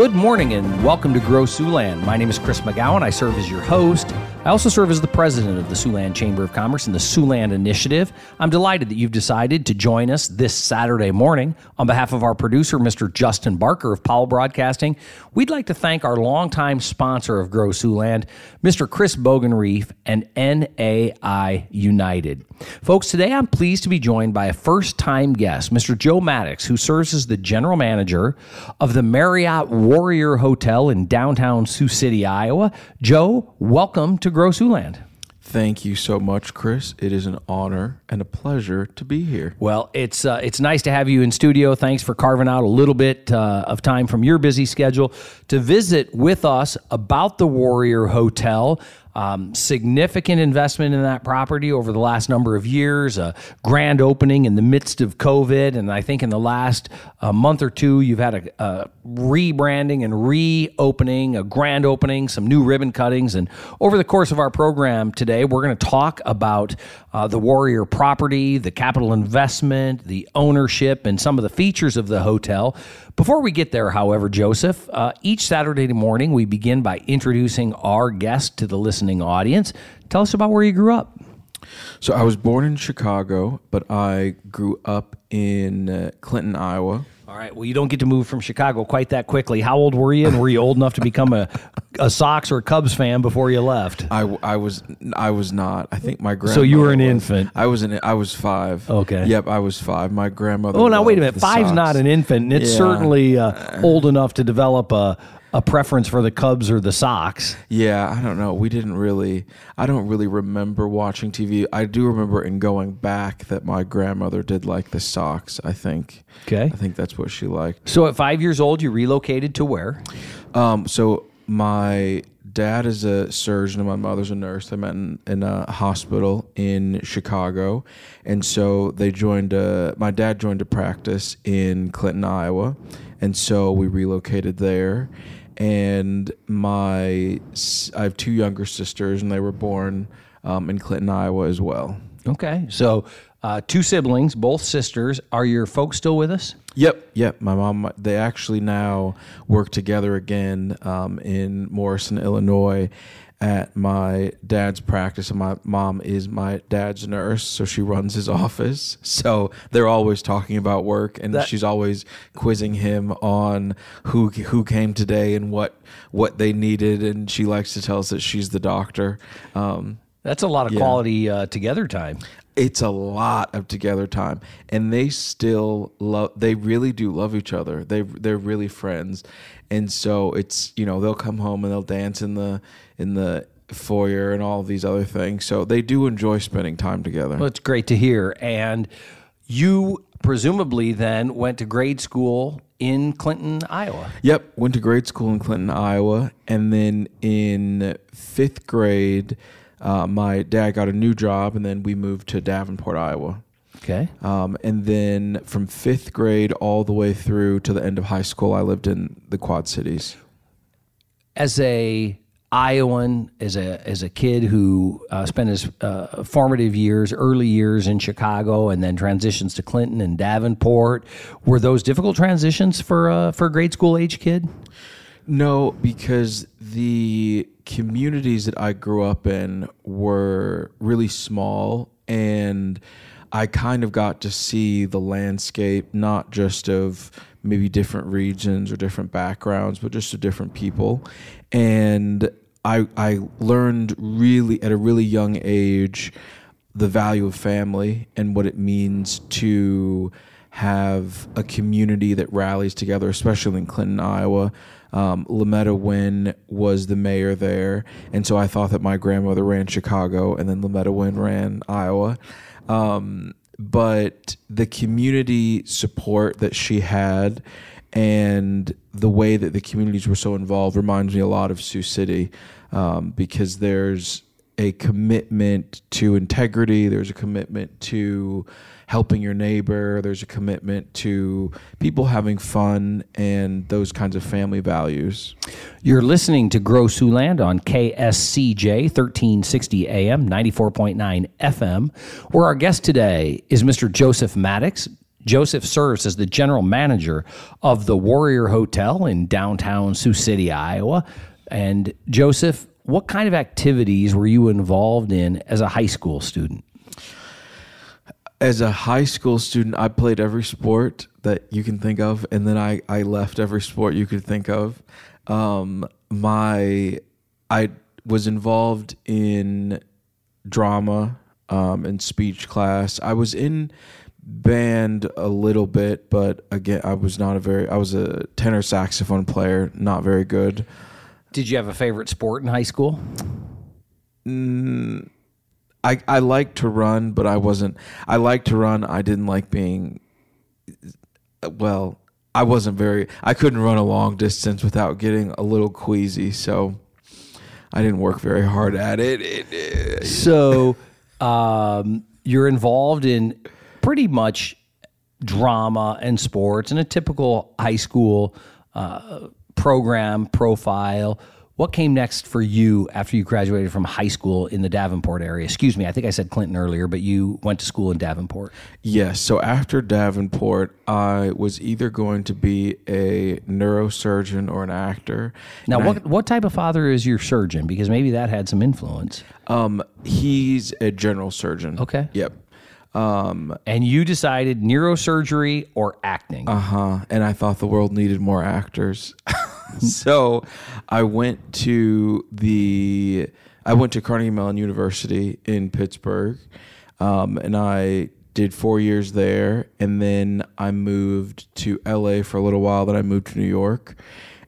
Good morning and welcome to Grow Siouxland. My name is Chris McGowan. I serve as your host. I also serve as the president of the Siouxland Chamber of Commerce and the Siouxland Initiative. I'm delighted that you've decided to join us this Saturday morning. On behalf of our producer, Mr. Justin Barker of Powell Broadcasting, we'd like to thank our longtime sponsor of Grow Siouxland, Mr. Chris Bogenreef and NAI United. Folks, today I'm pleased to be joined by a first time guest, Mr. Joe Maddox, who serves as the general manager of the Marriott Warrior Hotel in downtown Sioux City, Iowa. Joe, welcome to Grow Siouxland. Thank you so much, Chris. It is an honor and a pleasure to be here. Well, it's uh, it's nice to have you in studio. Thanks for carving out a little bit uh, of time from your busy schedule to visit with us about the Warrior Hotel. Um, significant investment in that property over the last number of years, a grand opening in the midst of COVID. And I think in the last uh, month or two, you've had a, a rebranding and reopening, a grand opening, some new ribbon cuttings. And over the course of our program today, we're going to talk about uh, the Warrior property, the capital investment, the ownership, and some of the features of the hotel. Before we get there, however, Joseph, uh, each Saturday morning we begin by introducing our guest to the listening audience. Tell us about where you grew up. So I was born in Chicago, but I grew up in uh, Clinton, Iowa. All right. Well, you don't get to move from Chicago quite that quickly. How old were you, and were you old enough to become a, a Sox or Cubs fan before you left? I, I was I was not. I think my grandmother. So you were an was. infant. I was an I was five. Okay. Yep, I was five. My grandmother. Oh, now wait a minute. Five's Sox. not an infant. and It's Yeah. certainly uh, old enough to develop a a preference for the Cubs or the Sox. Yeah, I don't know. We didn't really. I don't really remember watching TV. I do remember in going back that my grandmother did like the Sox. I think. Okay. I think that's what she liked. So at five years old, you relocated to where? Um, so my dad is a surgeon and my mother's a nurse. They met in, in a hospital in Chicago, and so they joined. A, my dad joined a practice in Clinton, Iowa, and so we relocated there. And my I have two younger sisters, and they were born um, in Clinton, Iowa, as well. Okay. So uh, two siblings, both sisters. Are your folks still with us? Yep, yep. My mom, they actually now work together again um, in Morrison, Illinois, at my dad's practice. And my mom is my dad's nurse, so she runs his office. So they're always talking about work, and That- she's always quizzing him on who who came today and what what they needed. And she likes to tell us that she's the doctor. Um, That's a lot of quality uh, together time. it's a lot of together time and they still love they really do love each other they they're really friends and so it's you know they'll come home and they'll dance in the in the foyer and all of these other things so they do enjoy spending time together Well, it's great to hear. And you presumably then went to grade school in Clinton, Iowa. yep went to grade school in clinton iowa and then in fifth grade uh, my dad got a new job and then we moved to davenport iowa Okay. Um, and then from fifth grade all the way through to the end of high school, I lived in the Quad Cities. As a Iowan, as a as a kid who uh, spent his uh, formative years, early years in Chicago, and then transitions to Clinton and Davenport, were those difficult transitions for uh, for a grade school age kid? No, because the communities that I grew up in were really small and I kind of got to see the landscape not just of maybe different regions or different backgrounds, but just of different people. And I I learned really at a really young age the value of family and what it means to have a community that rallies together, especially in Clinton, Iowa. Um, Lametta Wynn was the mayor there, and so I thought that my grandmother ran Chicago, and then Lametta Wynn ran Iowa. Um, but the community support that she had and the way that the communities were so involved reminds me a lot of Sioux City um, because there's a commitment to integrity, there's a commitment to helping your neighbor, there's a commitment to people having fun and those kinds of family values. You're listening to Grow Siouxland on KSCJ 1360 AM, 94.9 FM, where our guest today is Mr. Joseph Maddox. Joseph serves as the general manager of the Warrior Hotel in downtown Sioux City, Iowa. And Joseph, what kind of activities were you involved in as a high school student? As a high school student, I played every sport that you can think of, and then I, I left every sport you could think of. Um, my I was involved in drama um, and speech class. I was in band a little bit, but again, I was not a very. I was a tenor saxophone player, not very good. Did you have a favorite sport in high school? I I liked to run, but I wasn't. I liked to run. I didn't like being. Well, I wasn't very. I couldn't run a long distance without getting a little queasy, so I didn't work very hard at it. it, it So um, you're involved in pretty much drama and sports in a typical high school uh, program profile. What came next for you after you graduated from high school in the Davenport area? Excuse me, I think I said Clinton earlier, but you went to school in Davenport. Yes. So after Davenport, I was either going to be a neurosurgeon or an actor. Now, And I- what what type of father is your surgeon? Because maybe that had some influence. um, he's a general surgeon. Okay. Yep. And you decided neurosurgery or acting. Uh huh. And I thought the world needed more actors. so I went to the I went to Carnegie Mellon University in Pittsburgh, um, and I did four years there, and then I moved to LA for a little while. Then I moved to New York,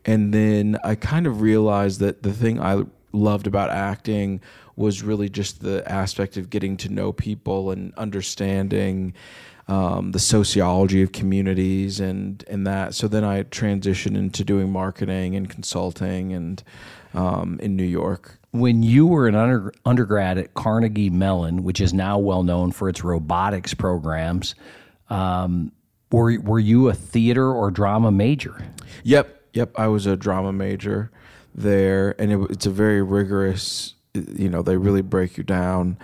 and then I kind of realized that the thing I loved about acting was really just the aspect of getting to know people and understanding um, the sociology of communities and and that. So then I transitioned into doing marketing and consulting and um, in New York. when you were an under, undergrad at Carnegie Mellon, which is now well known for its robotics programs, um, were were you a theater or drama major? Yep, yep. I was a drama major there, and it, it's a very rigorous. You know, they really break you down,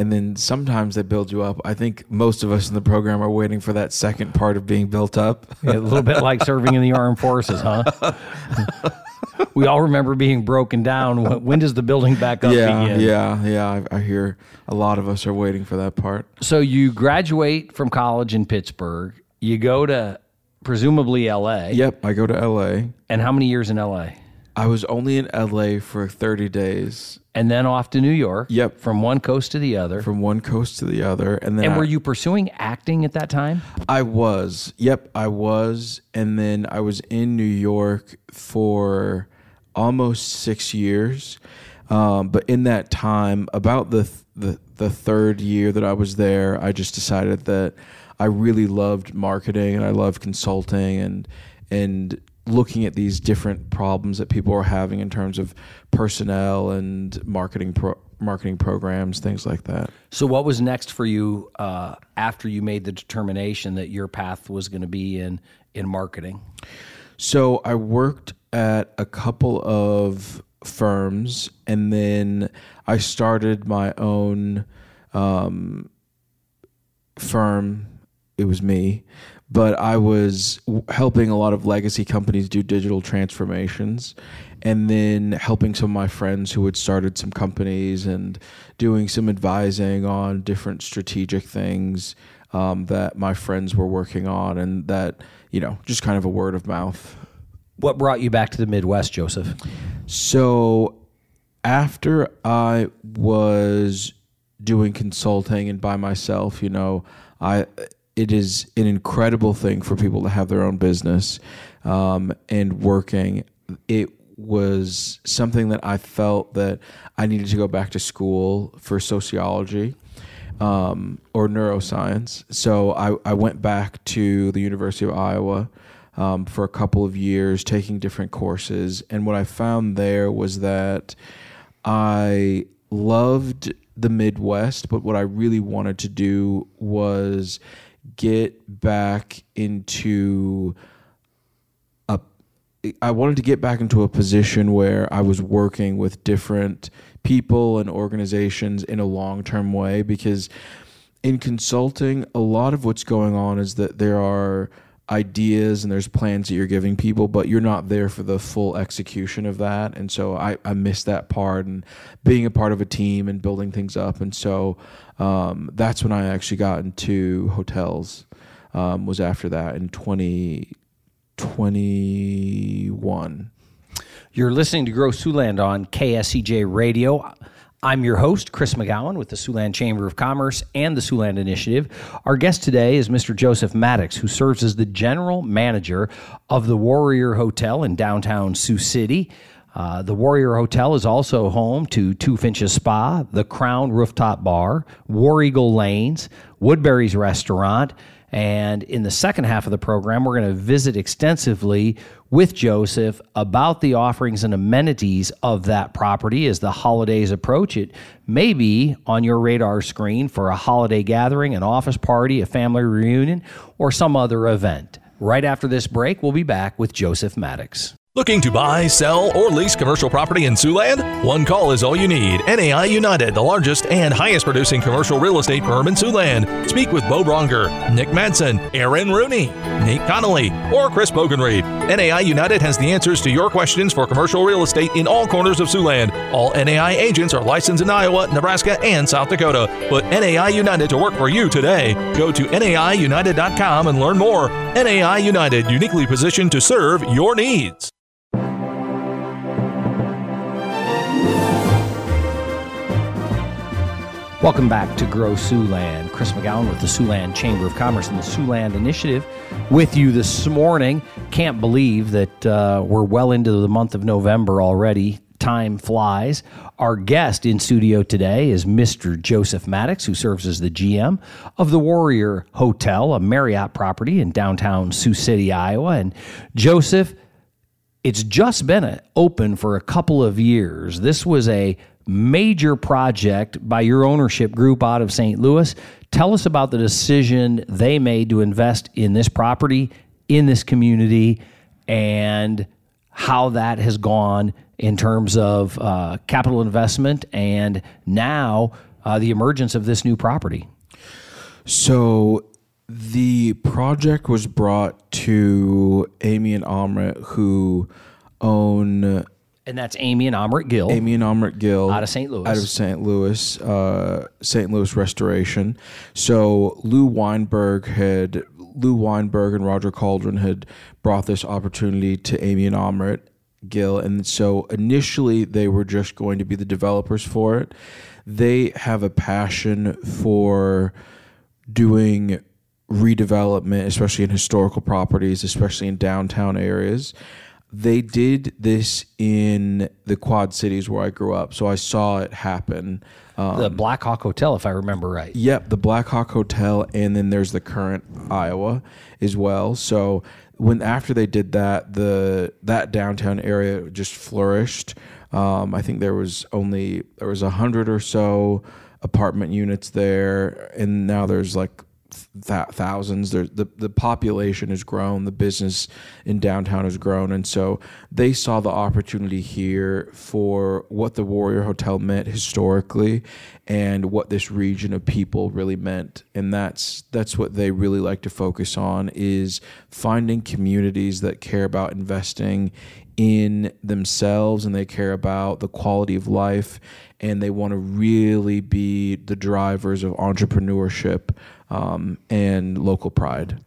and then sometimes they build you up. I think most of us in the program are waiting for that second part of being built up. a little bit like serving in the armed forces, huh? we all remember being broken down. When, when does the building back up yeah, begin? yeah, yeah. I, I hear a lot of us are waiting for that part. So you graduate from college in Pittsburgh. You go to presumably L.A. Yep, I go to LA. And how many years in L.A.? I was only in LA for 30 days And then off to New York. Yep. From one coast to the other. from one coast to the other. And then and I, were you pursuing acting at that time? I was. Yep, I was. And then I was in New York for almost six years. Um, but in that time, about the, th- the the third year that I was there, I just decided that I really loved marketing and I loved consulting and and looking at these different problems that people are having in terms of personnel and marketing pro- marketing programs, things like that. So, what was next for you uh, after you made the determination that your path was going to be in in marketing? So I worked at a couple of firms, and then I started my own um, firm. It was me, but I was helping a lot of legacy companies do digital transformations, and then helping some of my friends who had started some companies and doing some advising on different strategic things um, that my friends were working on, and that you know just kind of a word of mouth. What brought you back to the Midwest, Joseph? So after I was doing consulting and by myself, you know, I it is an incredible thing for people to have their own business um, and working. It was something that I felt that I needed to go back to school for sociology um, or neuroscience. So I, I went back to the University of Iowa um, for a couple of years, taking different courses. And what I found there was that I loved the Midwest, but what I really wanted to do was get back into a I wanted to get back into a position where I was working with different people and organizations in a long-term way because in consulting, a lot of what's going on is that there are ideas and there's plans that you're giving people, but you're not there for the full execution of that. And so I, I miss that part and being a part of a team and building things up. And so um, that's when I actually got into hotels. Um, was after that in 2021. You're listening to Grow Siouxland on KSCJ Radio. I'm your host, Chris McGowan with the Siouxland Chamber of Commerce and the Siouxland Initiative. Our guest today is Mr. Joseph Maddox, who serves as the general manager of the Warrior Hotel in downtown Sioux City. Uh, the Warrior Hotel is also home to Two Finches Spa, the Crown Rooftop Bar, War Eagle Lanes, Woodbury's Restaurant, and in the second half of the program, we're going to visit extensively with Joseph about the offerings and amenities of that property as the holidays approach. It may be on your radar screen for a holiday gathering, an office party, a family reunion, or some other event. Right after this break, we'll be back with Joseph Maddox. Looking to buy, sell, or lease commercial property in Siouxland? One call is all you need. NAI United, the largest and highest producing commercial real estate firm in Siouxland. Speak with Bo Bronger, Nick Madsen, Aaron Rooney, Nate Connolly, or Chris Bogenreed. NAI United has the answers to your questions for commercial real estate in all corners of Siouxland. All NAI agents are licensed in Iowa, Nebraska, and South Dakota. Put NAI United to work for you today. Go to NAIUnited.com and learn more. NAI United, uniquely positioned to serve your needs. Welcome back to Grow Siouxland. Chris McGowan with the Siouxland Chamber of Commerce and the Siouxland Initiative with you this morning. Can't believe that uh, we're well into the month of November already. Time flies. Our guest in studio today is Mr. Joseph Maddox, who serves as the GM of the Warrior Hotel, a Marriott property in downtown Sioux City, Iowa. And Joseph, it's just been open for a couple of years. This was a major project by your ownership group out of St. Louis. Tell us about the decision they made to invest in this property, in this community, and how that has gone in terms of uh, capital investment and now uh, the emergence of this new property. So the project was brought to Amy and Amrit, who own and that's Amy and Amrit Gill. Amy and Amrit Gill out of St. Louis. Out of St. Louis, uh, St. Louis Restoration. So Lou Weinberg had Lou Weinberg and Roger Caudron had brought this opportunity to Amy and Amrit Gill, and so initially they were just going to be the developers for it. They have a passion for doing redevelopment, especially in historical properties, especially in downtown areas they did this in the Quad Cities where I grew up, so I saw it happen. Um, the Black Hawk Hotel, if I remember right. Yep, the Black Hawk Hotel, and then there's the current Iowa as well. So when after they did that, the that downtown area just flourished. Um, I think there was only there was a hundred or so apartment units there, and now there's like th- thousands. the the population has grown, the business in downtown has grown, and so they saw the opportunity here for what the Warrior Hotel meant historically, and what this region of people really meant, and that's that's what they really like to focus on is finding communities that care about investing in themselves and they care about the quality of life. And they want to really be the drivers of entrepreneurship um, and local pride.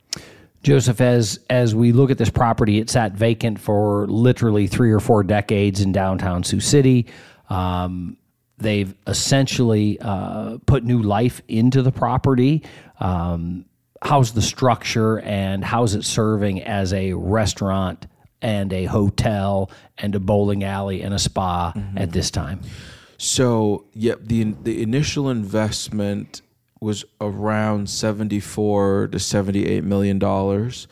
Joseph, as as we look at this property, it sat vacant for literally three or four decades in downtown Sioux City. Um, they've essentially uh, put new life into the property. Um, how's the structure and how's it serving as a restaurant and a hotel and a bowling alley and a spa mm-hmm. at this time? So, yep, the the initial investment was around 74 to 78 million dollars.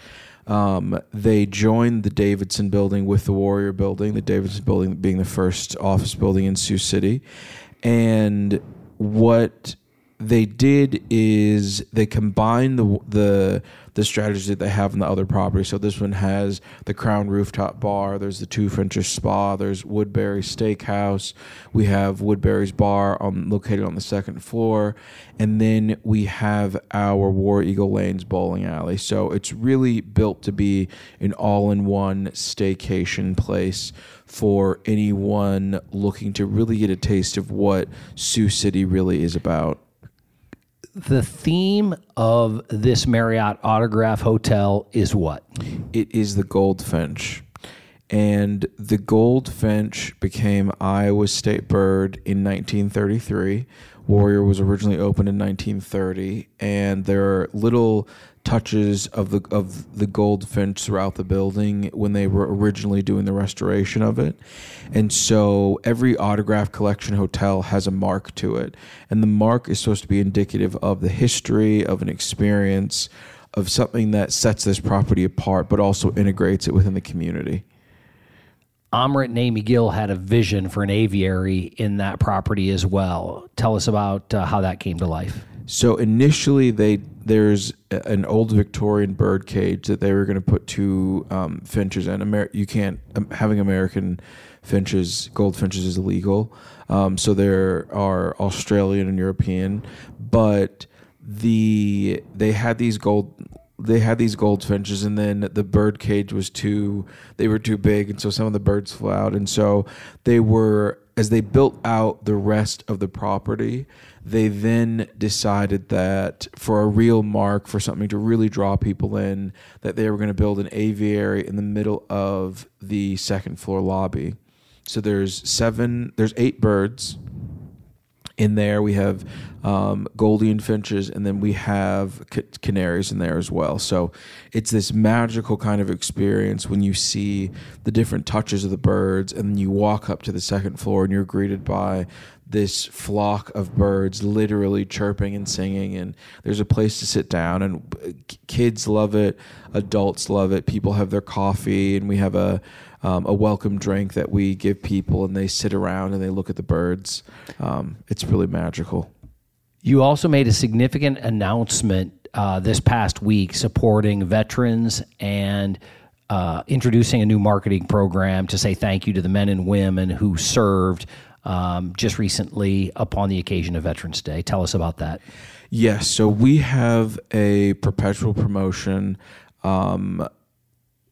Um, they joined the Davidson building with the Warrior building, the Davidson building being the first office building in Sioux City. And what they did is they combined the the the strategies that they have in the other properties. So this one has the Crown Rooftop Bar. There's the Two Finches Spa. There's Woodbury Steakhouse. We have Woodbury's Bar on, located on the second floor, and then we have our War Eagle Lanes bowling alley. So it's really built to be an all-in-one staycation place for anyone looking to really get a taste of what Sioux City really is about the theme of this Marriott Autograph Hotel is what? It is the goldfinch. And the goldfinch became Iowa state bird in 1933. Warrior was originally opened in 1930, and there are little touches of the of the goldfinch throughout the building when they were originally doing the restoration of it. And so every autograph collection hotel has a mark to it. And the mark is supposed to be indicative of the history of an experience of something that sets this property apart but also integrates it within the community. Amrit and Amy Gill had a vision for an aviary in that property as well. Tell us about uh, how that came to life. So initially, they there's an old Victorian bird cage that they were going to put two um, finches in. Amer- you can't um, having American finches, goldfinches is illegal. Um, so there are Australian and European, but the they had these gold they had these goldfinches and then the bird cage was too they were too big and so some of the birds flew out and so they were as they built out the rest of the property they then decided that for a real mark for something to really draw people in that they were going to build an aviary in the middle of the second floor lobby. So there's seven there's eight birds in there. We have um, and finches, and then we have canaries in there as well. So it's this magical kind of experience when you see the different touches of the birds, and then you walk up to the second floor and you're greeted by this flock of birds literally chirping and singing and there's a place to sit down and uh, kids love it adults love it people have their coffee and we have a um, a welcome drink that we give people, and they sit around and they look at the birds. Um, it's really magical. You also made a significant announcement uh, this past week supporting veterans and uh, introducing a new marketing program to say thank you to the men and women who served um, just recently upon the occasion of Veterans Day. Tell us about that. Yes, so we have a perpetual promotion. Um,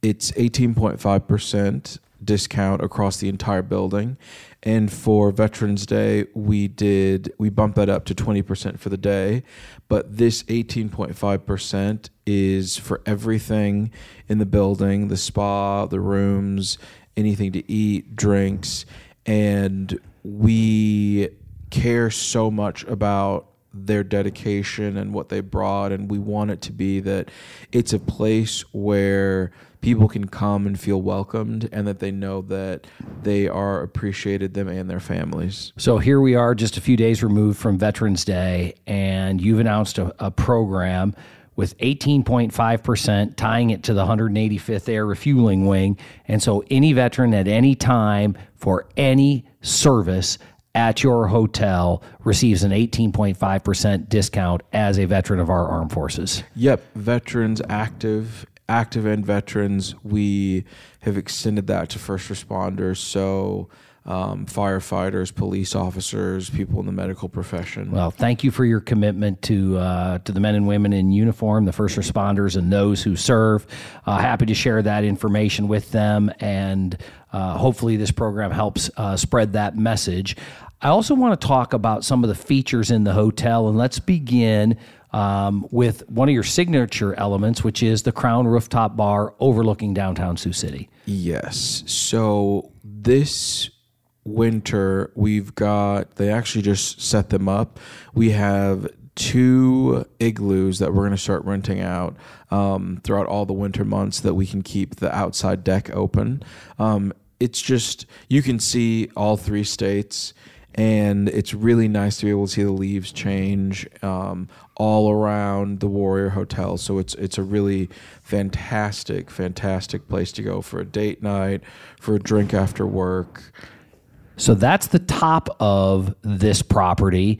it's 18.5% discount across the entire building. And for Veterans Day, we did we bumped that up to 20% for the day, but this 18.5% is for everything in the building, the spa, the rooms, anything to eat, drinks, and we care so much about their dedication and what they brought and we want it to be that it's a place where people can come and feel welcomed and that they know that they are appreciated them and their families. So here we are just a few days removed from veterans day and you've announced a, a program with 18.5% tying it to the 185th Air Refueling Wing. And so any veteran at any time for any service at your hotel receives an 18.5% discount as a veteran of our armed forces. Yep, veterans active, active and veterans, we have extended that to first responders. So um, firefighters, police officers, people in the medical profession. Well, thank you for your commitment to uh, to the men and women in uniform, the first responders, and those who serve. Uh, happy to share that information with them, and uh, hopefully, this program helps uh, spread that message. I also want to talk about some of the features in the hotel, and let's begin um, with one of your signature elements, which is the Crown Rooftop Bar overlooking downtown Sioux City. Yes. So this winter, we've got, they actually just set them up. We have two igloos that we're going to start renting out um, throughout all the winter months that we can keep the outside deck open. Um, it's just, you can see all three states and it's really nice to be able to see the leaves change um, all around the Warrior Hotel. So it's it's a really fantastic, fantastic place to go for a date night, for a drink after work. So that's the top of this property.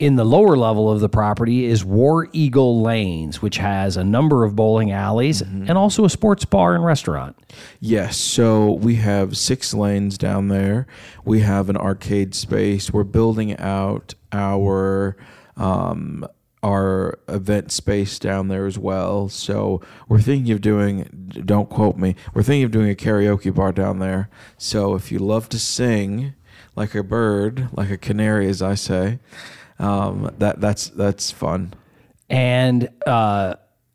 in the lower level of the property is War Eagle Lanes, which has a number of bowling alleys and also a sports bar and restaurant. Yes, so we have six lanes down there. We have an arcade space. We're building out our um, our event space down there as well. So we're thinking of doing. Don't quote me. We're thinking of doing a karaoke bar down there. So if you love to sing like a bird, like a canary, as I say, um, that that's that's fun. And uh,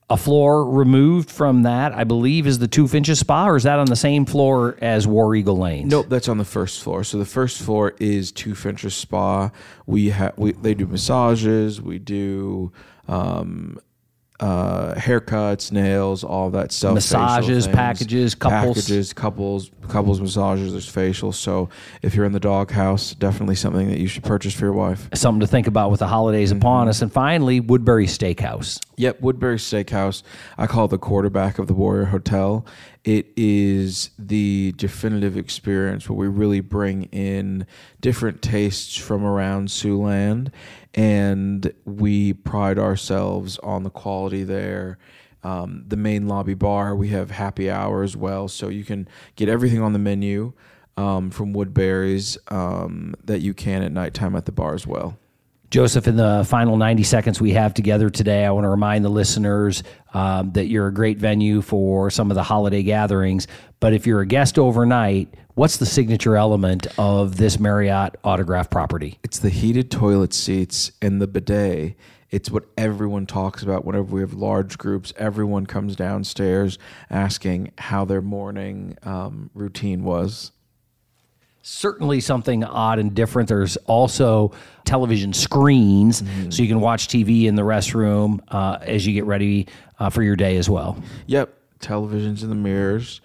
a floor removed from that, I believe, is the Two Finches Spa, or is that on the same floor as War Eagle Lanes? Nope, that's on the first floor. So the first floor is Two Finches Spa. We have we they do massages. We do um, uh, haircuts, nails, all that stuff. Massages, things, packages, couples. packages, couples, couples massages. There's facials. So if you're in the doghouse, definitely something that you should purchase for your wife. Something to think about with the holidays Mm-hmm. upon us. And finally, Woodbury Steakhouse. Yep, Woodbury Steakhouse. I call it the quarterback of the Warrior Hotel. It is the definitive experience where we really bring in different tastes from around Siouxland, and we pride ourselves on the quality there. Um, the main lobby bar, we have happy hour as well, so you can get everything on the menu um, from Woodbury's um, that you can at nighttime at the bar as well. Joseph, in the final 90 seconds we have together today, I want to remind the listeners um, that you're a great venue for some of the holiday gatherings. But if you're a guest overnight, what's the signature element of this Marriott autograph property? It's the heated toilet seats and the bidet. It's what everyone talks about whenever we have large groups. Everyone comes downstairs asking how their morning um, routine was. Certainly something odd and different. There's also television screens, so you can watch TV in the restroom uh, as you get ready uh, for your day as well. Yep, televisions in the mirrors.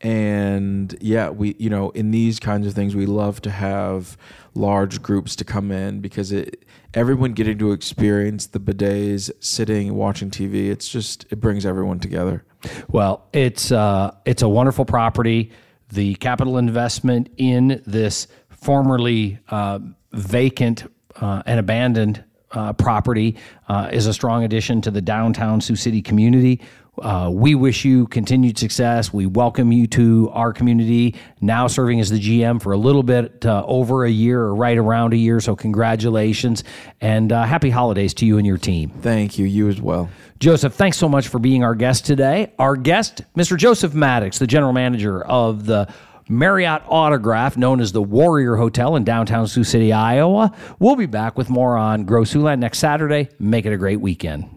And yeah, we you know, in these kinds of things we love to have large groups to come in because it everyone getting to experience the bidets, sitting, watching TV, it's just it brings everyone together. Well, it's uh, it's a wonderful property. The capital investment in this formerly uh, vacant uh, and abandoned uh, property uh, is a strong addition to the downtown Sioux City community. Uh, we wish you continued success. We welcome you to our community. Now serving as the GM for a little bit uh, over a year or right around a year. So congratulations and uh, happy holidays to you and your team. Thank you, you as well. Joseph, thanks so much for being our guest today. Our guest, Mr. Joseph Maddox, the general manager of the Marriott Autograph, known as the Warrior Hotel in downtown Sioux City, Iowa. We'll be back with more on Grow Siouxland next Saturday. Make it a great weekend.